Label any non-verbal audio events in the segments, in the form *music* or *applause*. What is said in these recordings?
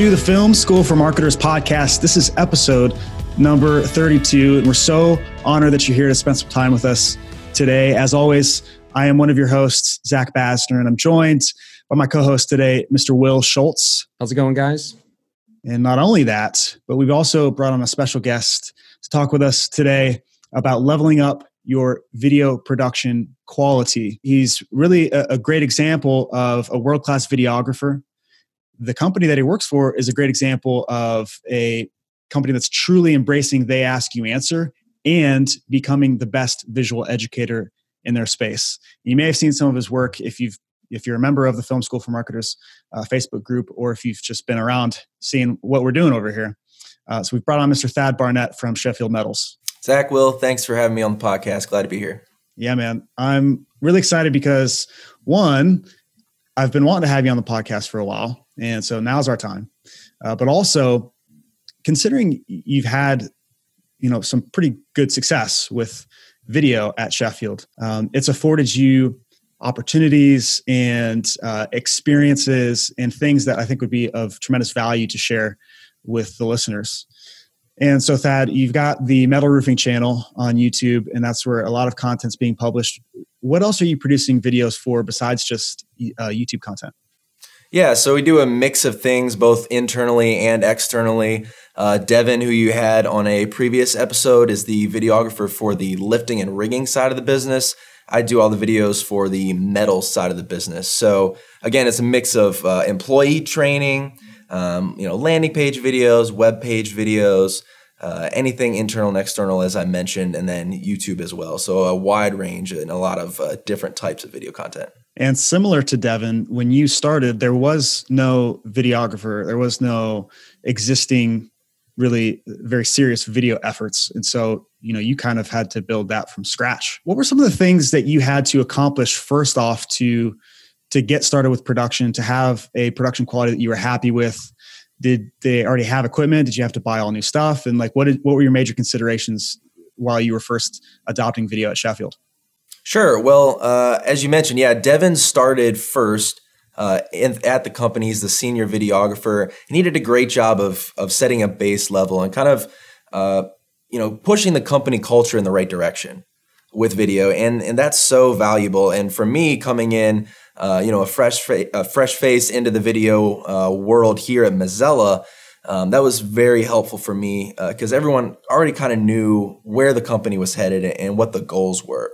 And welcome back to the Film School for Marketers podcast. This is episode number 32. And we're so honored that you're here to spend some time with us today. As always, I am one of your hosts, Zach Basner, and I'm joined by my co host today, Mr. Will Schultz. How's it going, guys? And not only that, but we've also brought on a special guest to talk with us today about leveling up your video production quality. He's really a, a great example of a world class videographer. The company that he works for is a great example of a company that's truly embracing they ask you answer and becoming the best visual educator in their space. You may have seen some of his work if you've if you're a member of the Film School for Marketers uh, Facebook group, or if you've just been around seeing what we're doing over here. Uh, so we've brought on Mr. Thad Barnett from Sheffield Metals. Zach, Will, thanks for having me on the podcast. Glad to be here. Yeah, man. I'm really excited because one, I've been wanting to have you on the podcast for a while. And so now's our time. Uh, but also, considering you've had you know some pretty good success with video at Sheffield. Um, it's afforded you opportunities and uh, experiences and things that I think would be of tremendous value to share with the listeners. And so, Thad, you've got the metal roofing channel on YouTube, and that's where a lot of content's being published. What else are you producing videos for besides just uh, YouTube content? Yeah, so we do a mix of things, both internally and externally. Uh, Devin, who you had on a previous episode, is the videographer for the lifting and rigging side of the business. I do all the videos for the metal side of the business. So again, it's a mix of uh, employee training, um, you know, landing page videos, web page videos, uh, anything internal and external, as I mentioned, and then YouTube as well. So a wide range and a lot of uh, different types of video content. And similar to Devin, when you started, there was no videographer, there was no existing, really very serious video efforts. And so, you know, you kind of had to build that from scratch. What were some of the things that you had to accomplish first off to to get started with production, to have a production quality that you were happy with? Did they already have equipment? Did you have to buy all new stuff? And like, what did what were your major considerations while you were first adopting video at Sheffield? Sure. Well, uh, as you mentioned, yeah, Devin started first uh, in, at the company. He's the senior videographer, and he did a great job of of setting a base level and kind of uh, you know pushing the company culture in the right direction with video, and and that's so valuable. And for me, coming in, uh, you know, a fresh fa- a fresh face into the video uh, world here at Mazzella. Um, that was very helpful for me because uh, everyone already kind of knew where the company was headed and what the goals were.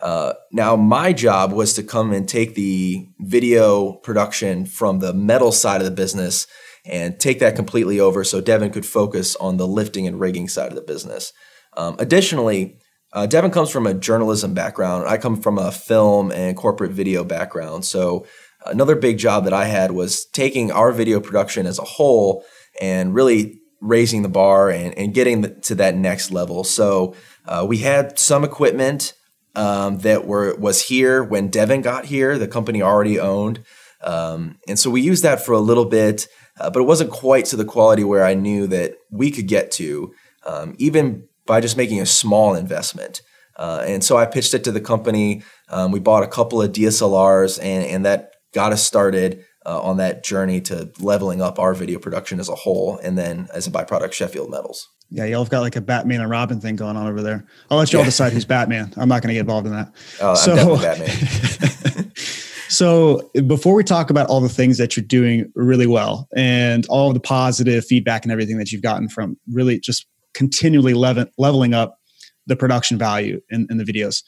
Uh, now, my job was to come and take the video production from the metal side of the business and take that completely over so Devin could focus on the lifting and rigging side of the business. Um, additionally, uh, Devin comes from a journalism background. I come from a film and corporate video background. So, another big job that I had was taking our video production as a whole and really raising the bar and, and getting the, to that next level. So, uh, we had some equipment um, that were was here when Devin got here. The company already owned, um, and so we used that for a little bit, uh, but it wasn't quite to the quality where I knew that we could get to, um, even by just making a small investment. Uh, and so I pitched it to the company. Um, we bought a couple of DSLRs, and and that got us started. Uh, on that journey to leveling up our video production as a whole, and then as a byproduct, Sheffield Metals. Yeah, y'all have got like a Batman and Robin thing going on over there. I'll let y'all yeah. decide who's Batman. I'm not going to get involved in that. *laughs* Oh, so, I'm definitely Batman. *laughs* so before we talk about all the things that you're doing really well and all the positive feedback and everything that you've gotten from really just continually level, leveling up the production value in, in the videos,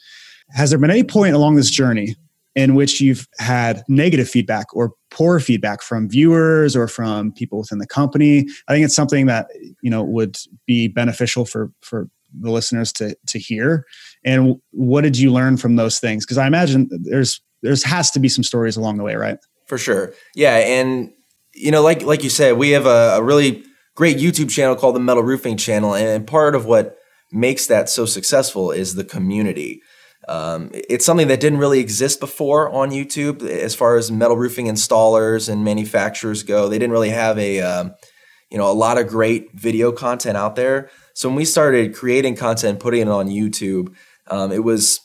has there been any point along this journey in which you've had negative feedback or poor feedback from viewers or from people within the company? I think it's something that you know would be beneficial for for the listeners to to hear. And what did you learn from those things? Because i imagine there's there's has to be some stories along the way right? For sure. Yeah and you know like like you said we have a, a really great youtube channel called the metal roofing channel and part of what makes that so successful is the community um, it's something that didn't really exist before on YouTube as far as metal roofing installers and manufacturers go. They didn't really have a um, you know a lot of great video content out there. So when we started creating content, and putting it on YouTube, um, it was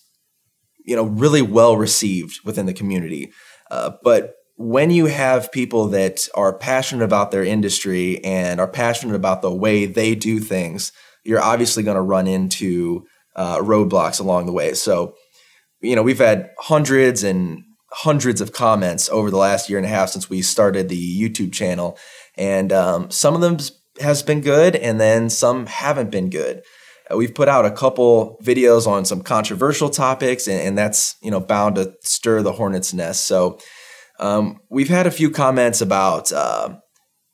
you know really well received within the community. Uh, but when you have people that are passionate about their industry and are passionate about the way they do things, you're obviously going to run into uh, roadblocks along the way. So, you know, we've had hundreds and hundreds of comments over the last year and a half since we started the YouTube channel, and um, some of them has been good, and then some haven't been good. Uh, we've put out a couple videos on some controversial topics, and, and that's you know bound to stir the hornet's nest. So um, we've had a few comments about uh,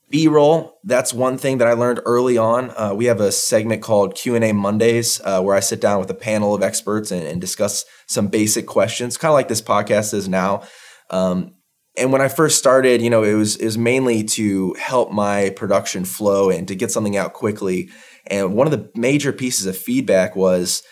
B-roll. That's one thing that I learned early on. Uh, we have a segment called Q&A Mondays uh, where I sit down with a panel of experts and, and discuss some basic questions, kind of like this podcast is now. Um, and when I first started, you know, it was it was mainly to help my production flow and to get something out quickly. And one of the major pieces of feedback was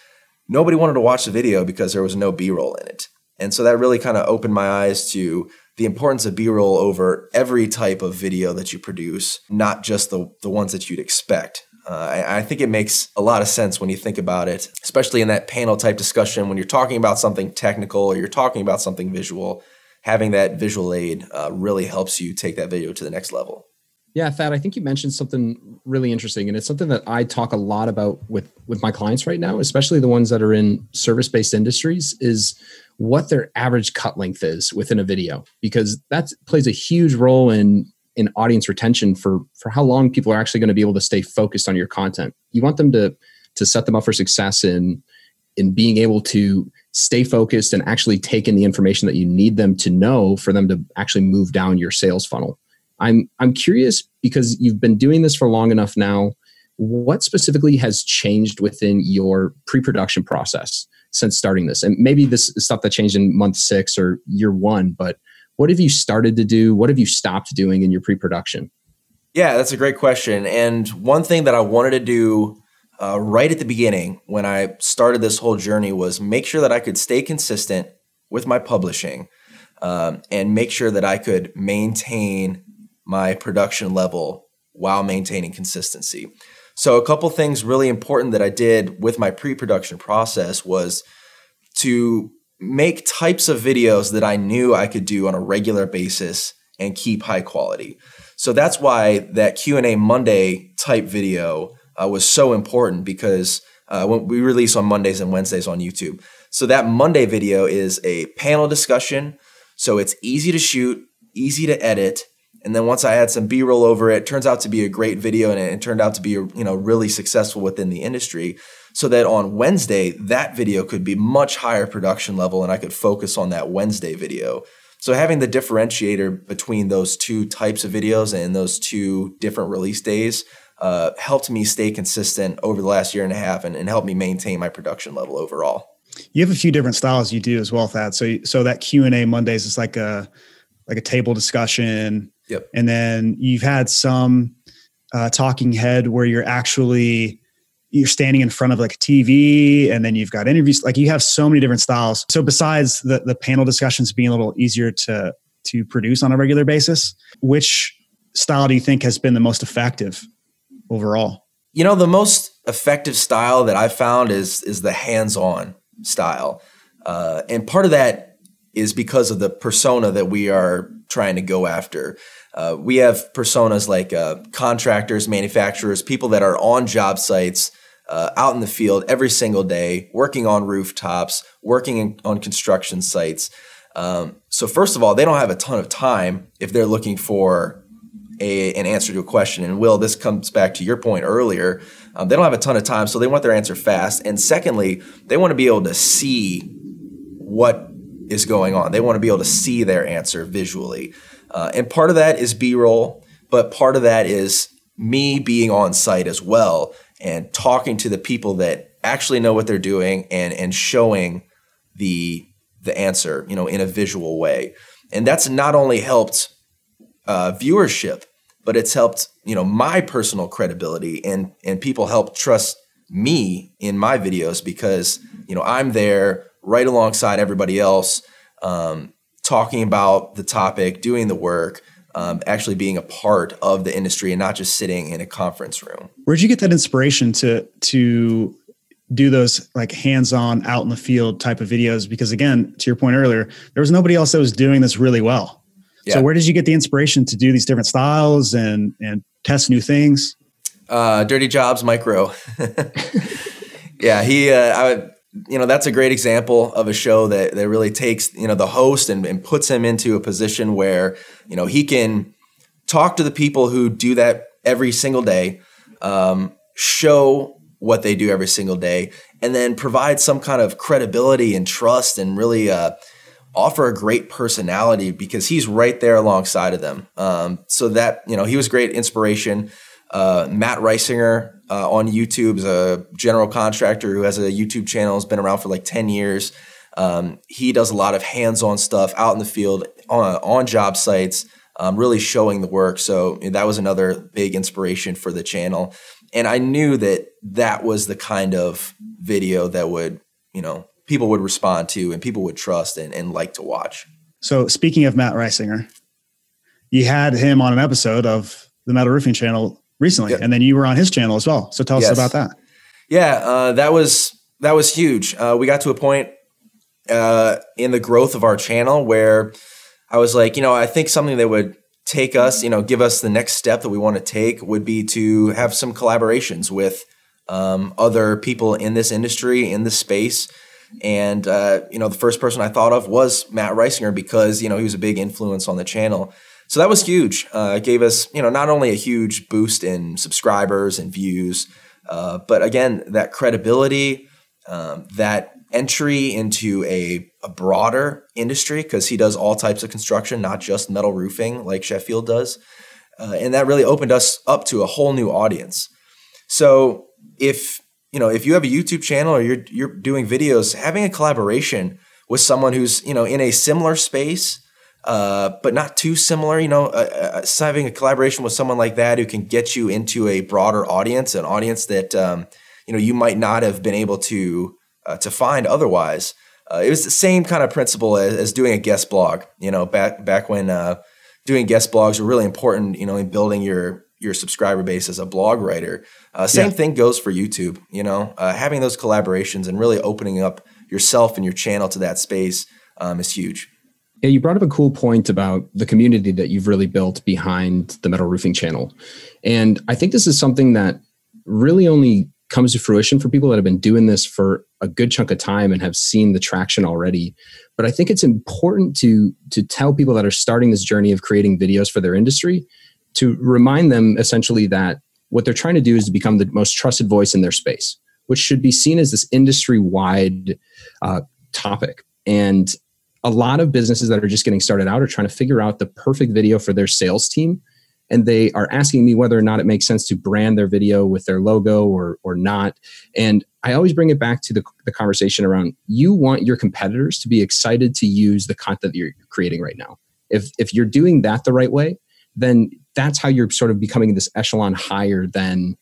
nobody wanted to watch the video because there was no B-roll in it. And so that really kind of opened my eyes to the importance of b-roll over every type of video that you produce not just the, the ones that you'd expect uh, I, I, think it makes a lot of sense when you think about it especially in that panel type discussion when you're talking about something technical or you're talking about something visual having that visual aid uh, really helps you take that video to the next level yeah, Thad, I think you mentioned something really interesting, and it's something that I talk a lot about with with my clients right now, especially the ones that are in service based industries. Is what their average cut length is within a video because that plays a huge role in in audience retention for for how long people are actually going to be able to stay focused on your content. You want them to to set them up for success in in being able to stay focused and actually take in the information that you need them to know for them to actually move down your sales funnel. I'm i'm curious because you've been doing this for long enough now what specifically has changed within your pre-production process since starting this? And maybe this is stuff that changed in month six or year one, but what have you started to do? What have you stopped doing in your pre production? Yeah, that's a great question. And one thing that I wanted to do uh, right at the beginning when I started this whole journey was make sure that I could stay consistent with my publishing um, and make sure that I could maintain my production level while maintaining consistency. So a couple things really important that I did with my pre-production process was to make types of videos that I knew I could do on a regular basis and keep high quality. So that's why that Q&A Monday type video uh, was so important because uh, we release on Mondays and Wednesdays on YouTube. So that Monday video is a panel discussion. So it's easy to shoot, easy to edit, and then once I had some B-roll over it, turns out to be a great video and it turned out to be you know really successful within the industry. So that on Wednesday, that video could be much higher production level and I could focus on that Wednesday video. So having the differentiator between those two types of videos and those two different release days uh, helped me stay consistent over the last year and a half and, and helped me maintain my production level overall. You have a few different styles you do as well, Thad. So so that Q and A Mondays is like a like a table discussion Yep. And then you've had some uh, talking head where you're actually you're standing in front of like a TV and then you've got interviews like you have so many different styles. So besides the the panel discussions being a little easier to to produce on a regular basis, which style do you think has been the most effective overall? You know, the most effective style that I've found is is the hands-on style. Uh, and part of that is because of the persona that we are trying to go after. Uh, we have personas like uh, contractors, manufacturers, people that are on job sites, uh, out in the field every single day, working on rooftops, working in, on construction sites. Um, so first of all, they don't have a ton of time if they're looking for a, an answer to a question. And Will, this comes back to your point earlier. Um, they don't have a ton of time, so they want their answer fast. And secondly, they want to be able to see what is going on. They want to be able to see their answer visually. Uh, and part of that is B roll, but part of that is me being on site as well and talking to the people that actually know what they're doing and and showing the the answer, you know, in a visual way. And that's not only helped uh, viewership, but it's helped you know my personal credibility and and people help trust me in my videos because you know I'm there right alongside everybody else. Um, talking about the topic, doing the work, um, actually being a part of the industry and not just sitting in a conference room. Where'd you get that inspiration to to do those like hands-on out in the field type of videos? Because again, to your point earlier, there was nobody else that was doing this really well. Yeah. So where did you get the inspiration to do these different styles and and test new things? Uh, Dirty Jobs Mike Rowe. *laughs* yeah, he. Uh, I, you know, that's a great example of a show that that really takes you know the host and, and puts him into a position where you know he can talk to the people who do that every single day, um, show what they do every single day, and then provide some kind of credibility and trust and really uh, offer a great personality because he's right there alongside of them. Um, so that you know he was great inspiration. Uh, Matt Risinger uh, on YouTube is a general contractor who has a YouTube channel. Has been around for like ten years. Um, he does a lot of hands-on stuff out in the field on, on job sites, um, really showing the work. So that was another big inspiration for the channel. And I knew that that was the kind of video that would, you know, people would respond to and people would trust and, and like to watch. So speaking of Matt Risinger, you had him on an episode of the Metal Roofing channel recently, yep. and then you were on his channel as well. So tell yes. us about that. Yeah, uh, that was that was huge. Uh, we got to a point uh, in the growth of our channel where I was like, you know, I think something that would take us, you know, give us the next step that we want to take would be to have some collaborations with um, other people in this industry, in this space. And, uh, you know, the first person I thought of was Matt Risinger because, you know, he was a big influence on the channel. So that was huge. Uh, it gave us, you know, not only a huge boost in subscribers and views, uh, but again, that credibility, um, that entry into a, a broader industry because he does all types of construction, not just metal roofing like Sheffield does. Uh, and that really opened us up to a whole new audience. So if you know if you have a YouTube channel or you're you're doing videos, having a collaboration with someone who's you know in a similar space, uh, but not too similar, you know, uh, uh, having a collaboration with someone like that who can get you into a broader audience, an audience that um, you know you might not have been able to uh, to find otherwise. Uh, it was the same kind of principle as, as, doing a guest blog. You know, back back when uh, doing guest blogs were really important. You know, in building your your subscriber base as a blog writer. Uh, same yeah. thing goes for YouTube. You know, uh, having those collaborations and really opening up yourself and your channel to that space um, is huge. Yeah, you brought up a cool point about the community that you've really built behind the metal roofing channel. And I think this is something that really only comes to fruition for people that have been doing this for a good chunk of time and have seen the traction already but i think it's important to to tell people that are starting this journey of creating videos for their industry to remind them essentially that what they're trying to do is to become the most trusted voice in their space which should be seen as this industry wide uh, topic and a lot of businesses that are just getting started out are trying to figure out the perfect video for their sales team. And they are asking me whether or not it makes sense to brand their video with their logo or or not. And i always bring it back to the, the conversation around you want your competitors to be excited to use the content that you're creating right now. If if you're doing that the right way then that's how you're sort of becoming this echelon higher than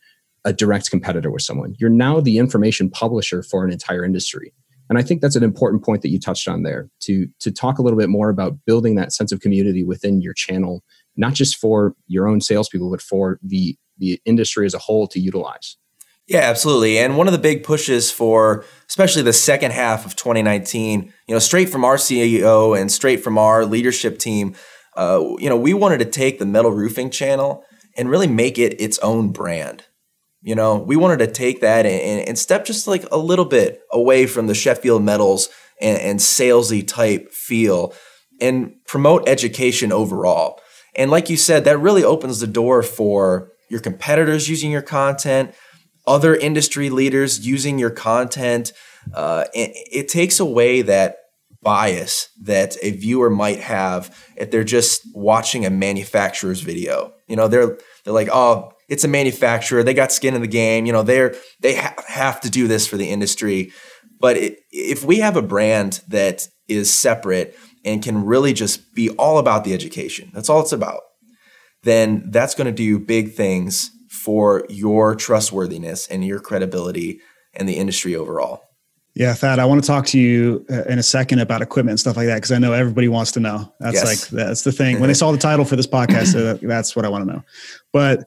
a direct competitor with someone. You're now the information publisher for an entire industry and i think that's an important point that you touched on there to to talk a little bit more about building that sense of community within your channel not just for your own salespeople, but for the the industry as a whole to utilize. Yeah, absolutely. And one of the big pushes for especially the second half of 2019, you know, straight from our CEO and straight from our leadership team, uh, you know, we wanted to take the metal roofing channel and really make it its own brand. You know, we wanted to take that and, and step just like a little bit away from the Sheffield Metals and, and salesy type feel and promote education overall. And like you said, that really opens the door for your competitors using your content, other industry leaders using your content. Uh, it, it takes away that bias that a viewer might have if they're just watching a manufacturer's video. You know, they're they're like, oh, it's a manufacturer. They got skin in the game. You know, they're they ha- have to do this for the industry. But it, if we have a brand that is separate and can really just be all about the education, that's all it's about, then that's going to do big things for your trustworthiness and your credibility and the industry overall. Yeah, Thad, I want to talk to you uh, in a second about equipment and stuff like that because I know everybody wants to know. That's yes. like that's the thing. *laughs* When they saw the title for this podcast, that's what I want to know. But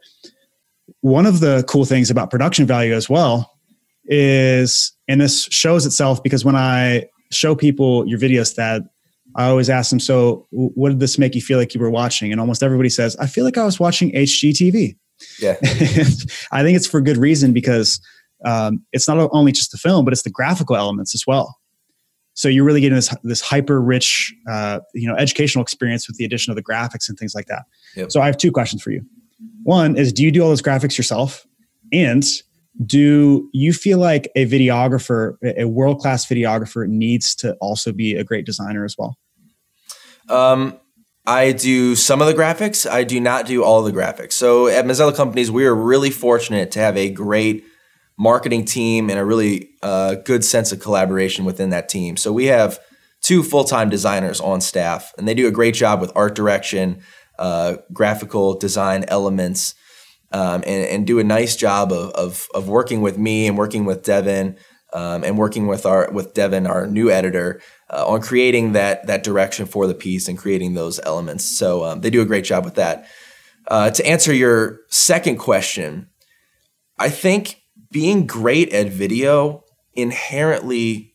one of the cool things about production value as well is, and this shows itself because when I show people your videos that I always ask them, so what did this make you feel like you were watching? And almost everybody says, I feel like I was watching HGTV. Yeah. *laughs* I think it's for good reason because um, it's not only just the film, but it's the graphical elements as well. So you're really getting this this hyper rich, uh, you know, educational experience with the addition of the graphics and things like that. Yep. So I have two questions for you. One is, do you do all those graphics yourself? And do you feel like a videographer, a world class videographer, needs to also be a great designer as well? Um, I do some of the graphics. I do not do all the graphics. So at Mazzella Companies, we are really fortunate to have a great marketing team and a really uh, good sense of collaboration within that team. So we have two full time designers on staff, and they do a great job with art direction, uh, graphical design elements um, and, and, do a nice job of, of, of, working with me and working with Devin um, and working with our with Devin, our new editor, uh, on creating that that direction for the piece and creating those elements. So um, they do a great job with that. Uh, to answer your second question, I think being great at video inherently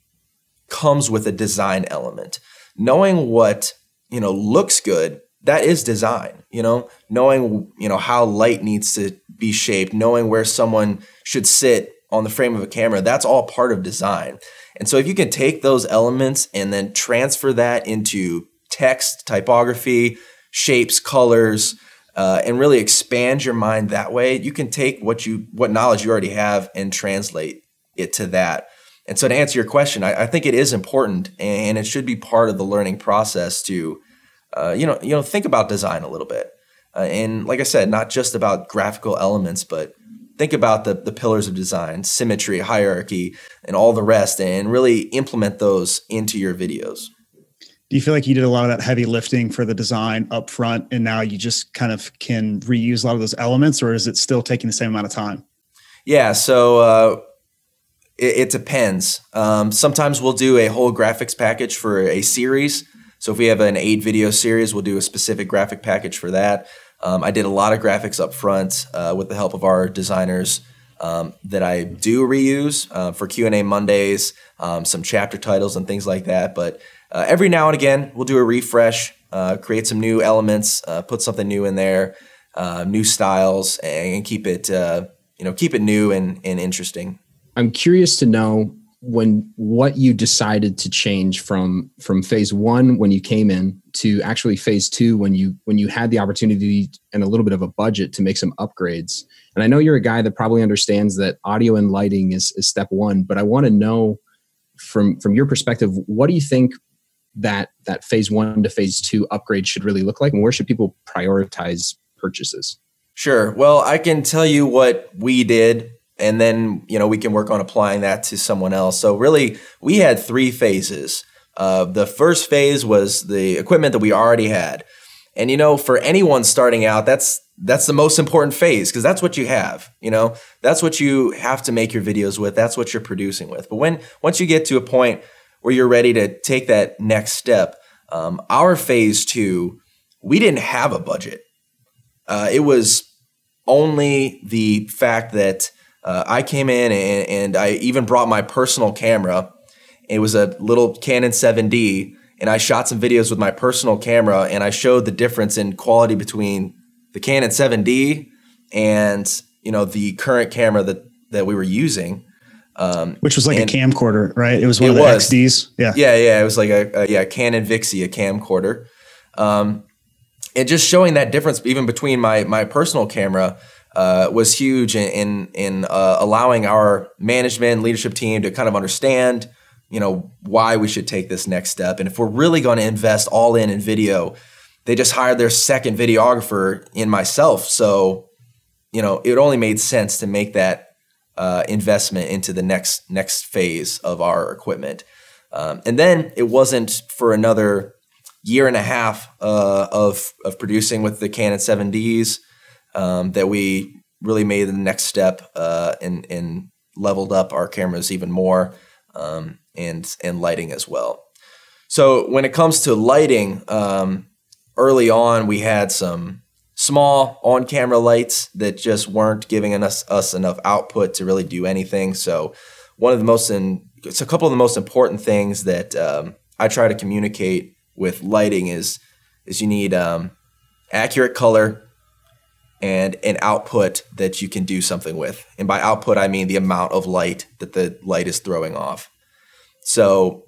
comes with a design element. Knowing what you know looks good that is design you know? Knowing you know how light needs to be shaped knowing where someone should sit on the frame of a camera that's all part of design. And so if you can take those elements and then transfer that into text typography shapes colors uh, and really expand your mind that way you can take what you what knowledge you already have and translate it to that. And so to answer your question I, I think it is important and it should be part of the learning process to uh, you know, you know, think about design a little bit. Uh, and like I said, not just about graphical elements, but think about the, the pillars of design, symmetry, hierarchy, and all the rest, and really implement those into your videos. Do you feel like you did a lot of that heavy lifting for the design up front, and now you just kind of can reuse a lot of those elements, or is it still taking the same amount of time? Yeah, so uh, it, it, depends. Um, sometimes we'll do a whole graphics package for a series so if we have an eight video series, we'll do a specific graphic package for that. Um, I did a lot of graphics up front uh, with the help of our designers um, that I do reuse uh, for Q and A Mondays, um, some chapter titles and things like that. But uh, every now and again, we'll do a refresh, uh, create some new elements, uh, put something new in there, uh, new styles, and keep it you know keep it new and, and interesting. I'm curious to know when what you decided to change from from phase one when you came in to actually phase two when you when you had the opportunity and a little bit of a budget to make some upgrades. And i know you're a guy that probably understands that audio and lighting is, is step one but i want to know from from your perspective what do you think that that phase one to phase two upgrade should really look like and where should people prioritize purchases? Sure. Well i can tell you what we did and then you know we can work on applying that to someone else. So really we had three phases. Uh, the first phase was the equipment that we already had. And you know for anyone starting out that's that's the most important phase because that's what you have you know? That's what you have to make your videos with. That's what you're producing with. But when once you get to a point where you're ready to take that next step um, our phase two we didn't have a budget. Uh, it was only the fact that uh, I came in and, and I even brought my personal camera. It was a little Canon 7D, and I shot some videos with my personal camera, and I showed the difference in quality between the Canon 7D and you know the current camera that that we were using. Um, Which was like a camcorder, right? It was one it of the was. XDs. Yeah, yeah, yeah. It was like a, a yeah Canon VIXIA, a camcorder. Um, and just showing that difference even between my my personal camera uh, was huge in in, in uh, allowing our management leadership team to kind of understand, you know, why we should take this next step. And if we're really going to invest all in in video, they just hired their second videographer in myself. So, you know, it only made sense to make that uh, investment into the next next phase of our equipment. Um, and then it wasn't for another year and a half uh, of of producing with the Canon 7Ds um, that we really made the next step uh, and, and leveled up our cameras even more um, and and lighting as well. So when it comes to lighting, um, early on we had some small on-camera lights that just weren't giving us us enough output to really do anything. So one of the most in, it's a couple of the most important things that um, I try to communicate with lighting is is you need um, accurate color and an output that you can do something with. And by output, I mean the amount of light that the light is throwing off. So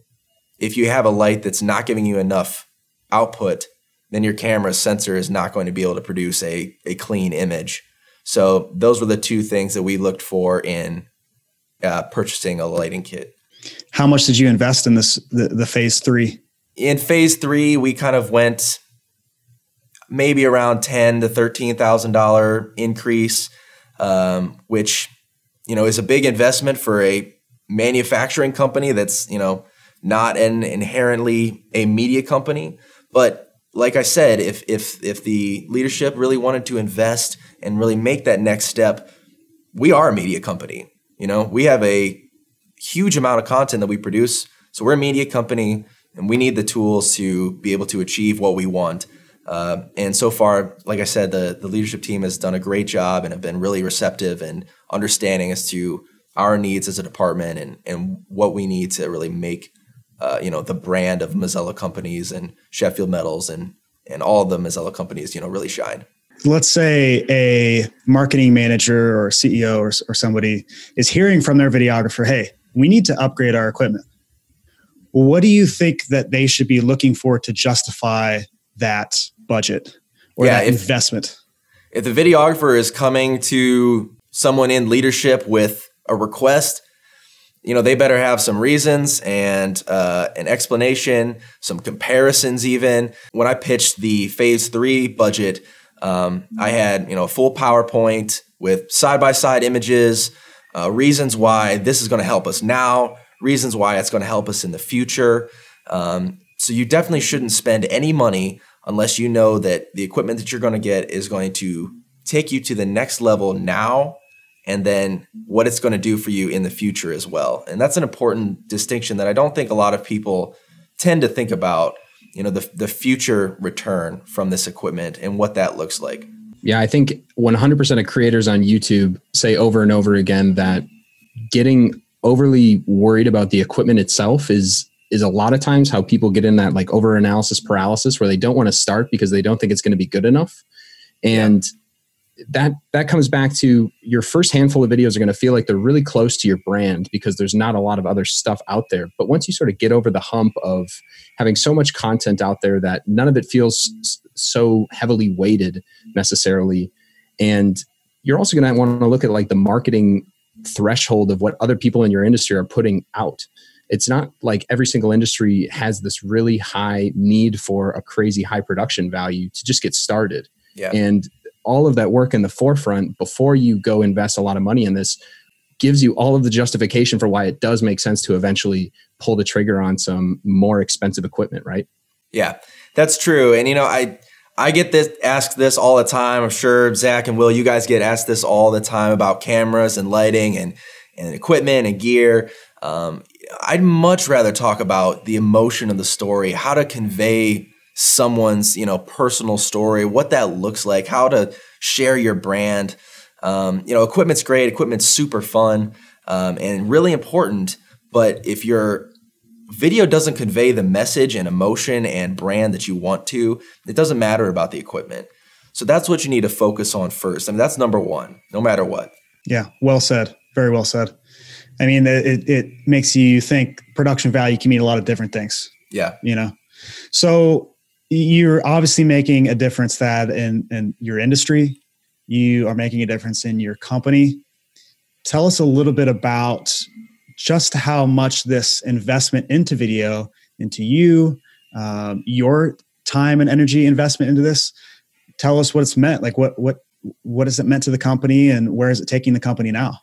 if you have a light that's not giving you enough output, then your camera's sensor is not going to be able to produce a, a clean image. So those were the two things that we looked for in uh, purchasing a lighting kit. How much did you invest in this the, the phase three? In phase three, we kind of went maybe around ten to thirteen thousand dollar increase, um, which you know is a big investment for a manufacturing company that's you know not an inherently a media company. But like I said, if if if the leadership really wanted to invest and really make that next step, we are a media company. You know, we have a huge amount of content that we produce. So we're a media company and we need the tools to be able to achieve what we want. Uh, and so far, like I said, the, the leadership team has done a great job and have been really receptive and understanding as to our needs as a department and, and what we need to really make uh, you know the brand of Mazzella companies and Sheffield Metals and and all the Mazzella companies you know really shine. Let's say a marketing manager or CEO or, or somebody is hearing from their videographer, "Hey, we need to upgrade our equipment." What do you think that they should be looking for to justify that budget or yeah, that if, investment? If the videographer is coming to someone in leadership with a request, you know they better have some reasons and uh, an explanation, some comparisons. Even when I pitched the phase three budget, um, I had you know a full PowerPoint with side by side images, uh, reasons why this is going to help us now, reasons why it's going to help us in the future. Um, so you definitely shouldn't spend any money unless you know that the equipment that you're going to get is going to take you to the next level now and then what it's going to do for you in the future as well. And that's an important distinction that I don't think a lot of people tend to think about, you know, the, the future return from this equipment and what that looks like. Yeah, I think 100% of creators on YouTube say over and over again that getting overly worried about the equipment itself is is a lot of times how people get in that like over analysis paralysis where they don't want to start because they don't think it's going to be good enough. And yeah that that comes back to your first handful of videos are going to feel like they're really close to your brand because there's not a lot of other stuff out there. But once you sort of get over the hump of having so much content out there that none of it feels so heavily weighted necessarily and you're also going to want to look at like the marketing threshold of what other people in your industry are putting out it's not like every single industry has this really high need for a crazy high production value to just get started yeah. and all of that work in the forefront before you go invest a lot of money in this gives you all of the justification for why it does make sense to eventually pull the trigger on some more expensive equipment, right? Yeah, that's true. And you know, I I get this asked this all the time. I'm sure Zach and Will, you guys get asked this all the time about cameras and lighting and and equipment and gear. Um, I'd much rather talk about the emotion of the story, how to convey someone's you know personal story, what that looks like, how to share your brand. Um, you know, equipment's great. Equipment's super fun um, and really important. But if your video doesn't convey the message and emotion and brand that you want to, it doesn't matter about the equipment. So that's what you need to focus on first. I mean, that's number one, no matter what. Yeah, well said. Very well said. I mean, it, it makes you think production value can mean a lot of different things. Yeah. You know, so you're obviously making a difference that in, in your industry. You are making a difference in your company. Tell us a little bit about just how much this investment into video into you um, your time and energy investment into this tell us what it's meant. Like what what what has it meant to the company and where is it taking the company now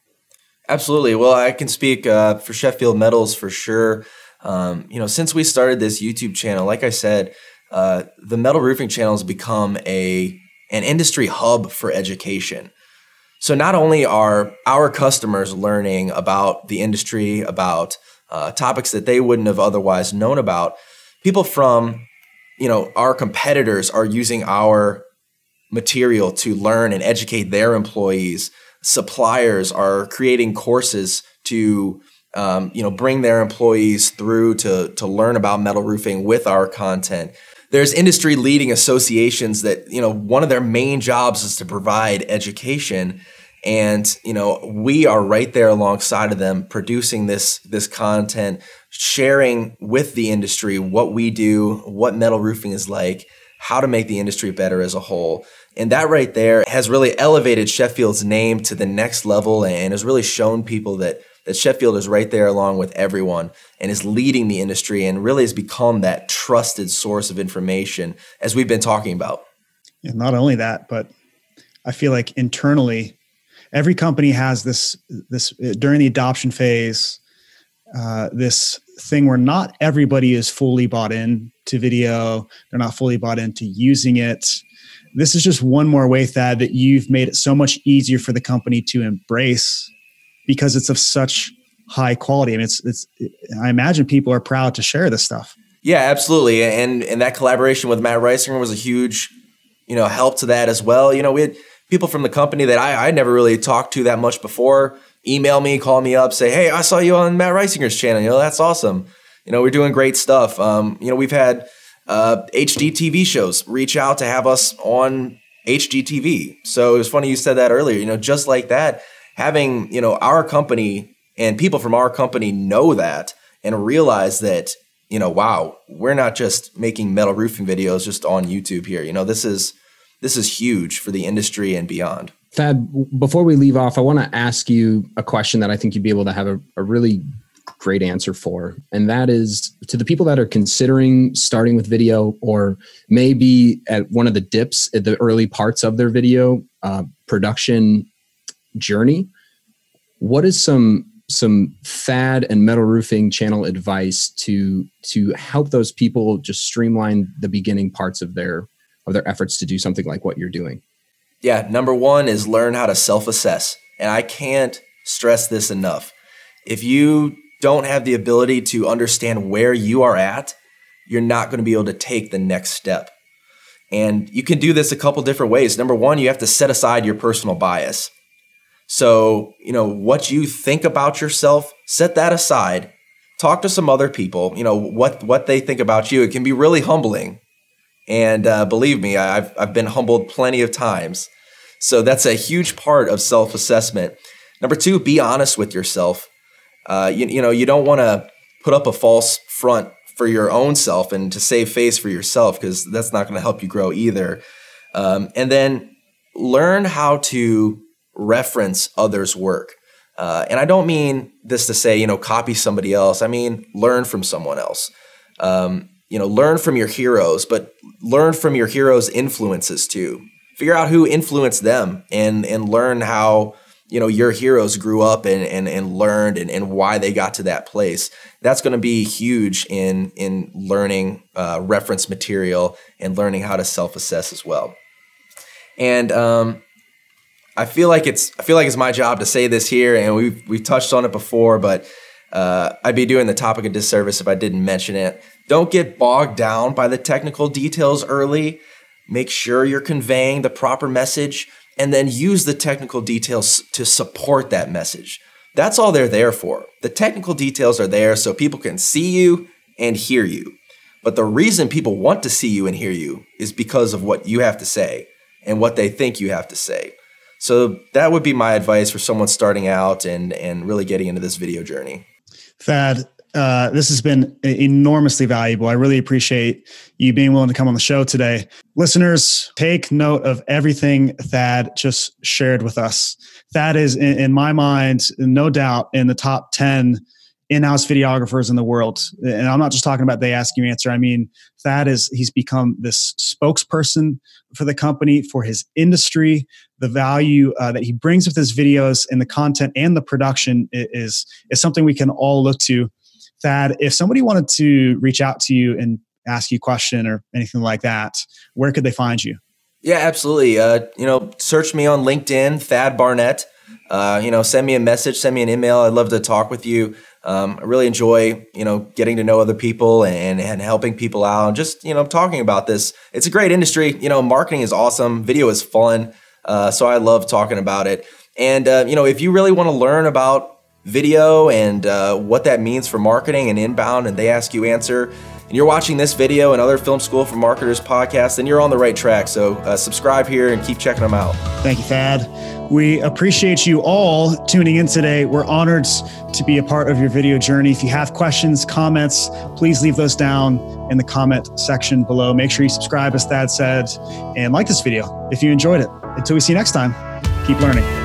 absolutely well i can speak uh, for sheffield metals for sure um, you know since we started this youtube channel like i said uh, the metal roofing channel has become a an industry hub for education. So not only are our customers learning about the industry, about uh, topics that they wouldn't have otherwise known about, people from you know our competitors are using our material to learn and educate their employees. Suppliers are creating courses to um, you know, bring their employees through to to learn about metal roofing with our content. There's industry leading associations that you know one of their main jobs is to provide education, and you know we are right there alongside of them, producing this this content, sharing with the industry what we do, what metal roofing is like, how to make the industry better as a whole. And that right there has really elevated Sheffield's name to the next level and has really shown people that that Sheffield is right there along with everyone and is leading the industry and really has become that trusted source of information as we've been talking about. And not only that, but I feel like internally, every company has this this during the adoption phase, uh, this thing where not everybody is fully bought in to video. They're not fully bought into using it. This is just one more way, Thad, that you've made it so much easier for the company to embrace because it's of such high quality. I mean, it's it's. I imagine people are proud to share this stuff. Yeah, absolutely, and and that collaboration with Matt Risinger was a huge, you know, help to that as well. You know, we had people from the company that I I never really talked to that much before email me, call me up, say, hey, I saw you on Matt Risinger's channel. You know, that's awesome. You know, we're doing great stuff. Um, you know, we've had uh, HGTV shows reach out to have us on HGTV. So it was funny you said that earlier. You know, just like that, having you know our company and people from our company know that and realize that you know wow we're not just making metal roofing videos just on youtube here you know this is this is huge for the industry and beyond thad before we leave off i want to ask you a question that i think you'd be able to have a, a really great answer for and that is to the people that are considering starting with video or maybe at one of the dips at the early parts of their video uh, production journey what is some some Thad and metal roofing channel advice to to help those people just streamline the beginning parts of their of their efforts to do something like what you're doing? Yeah number one is learn how to self-assess and i can't stress this enough. If you don't have the ability to understand where you are at you're not going to be able to take the next step and you can do this a couple different ways number one you have to set aside your personal bias so, you know, what you think about yourself, set that aside. Talk to some other people, you know, what what they think about you. It can be really humbling. And uh, believe me, I've, I've been humbled plenty of times. So that's a huge part of self assessment. Number two, be honest with yourself. Uh, you, you know, you don't want to put up a false front for your own self and to save face for yourself because that's not going to help you grow either. Um, and then learn how to reference others' work. Uh, and I don't mean this to say, you know, copy somebody else. I mean, learn from someone else. Um, you know, learn from your heroes, but learn from your heroes' influences too. Figure out who influenced them and and learn how you know your heroes grew up and and, and learned and, and why they got to that place. That's going to be huge in in learning uh, reference material and learning how to self assess as well. And um, I feel like it's I feel like it's my job to say this here, and we've we've touched on it before, but uh, I'd be doing the topic a disservice if I didn't mention it. Don't get bogged down by the technical details early. Make sure you're conveying the proper message, and then use the technical details to support that message. That's all they're there for. The technical details are there so people can see you and hear you. But the reason people want to see you and hear you is because of what you have to say and what they think you have to say. So that would be my advice for someone starting out and and really getting into this video journey. Thad, uh, this has been enormously valuable. I really appreciate you being willing to come on the show today. Listeners, take note of everything Thad just shared with us. Thad is, in, in my mind, no doubt in the top 10 in-house videographers in the world. And i'm not just talking about they ask you answer. I mean thad is he's become this spokesperson for the company for his industry. The value uh, that he brings with his videos and the content and the production is is something we can all look to. Thad if somebody wanted to reach out to you and ask you a question or anything like that where could they find you yeah absolutely uh, you know search me on linkedin thad barnett uh, you know send me a message send me an email i'd love to talk with you um, I really enjoy, you know, getting to know other people and, and helping people out and just, you know, talking about this. It's a great industry. You know, marketing is awesome. Video is fun. Uh, so I love talking about it. And, uh, you know, if you really want to learn about video and uh, what that means for marketing and inbound, and they ask you answer, and you're watching this video and other Film School for Marketers podcast, then you're on the right track. So uh, subscribe here and keep checking them out. Thank you, Thad. We appreciate you all tuning in today. We're honored to be a part of your video journey. If you have questions, comments, please leave those down in the comment section below. Make sure you subscribe, as Thad said, and like this video if you enjoyed it. Until we see you next time, keep learning.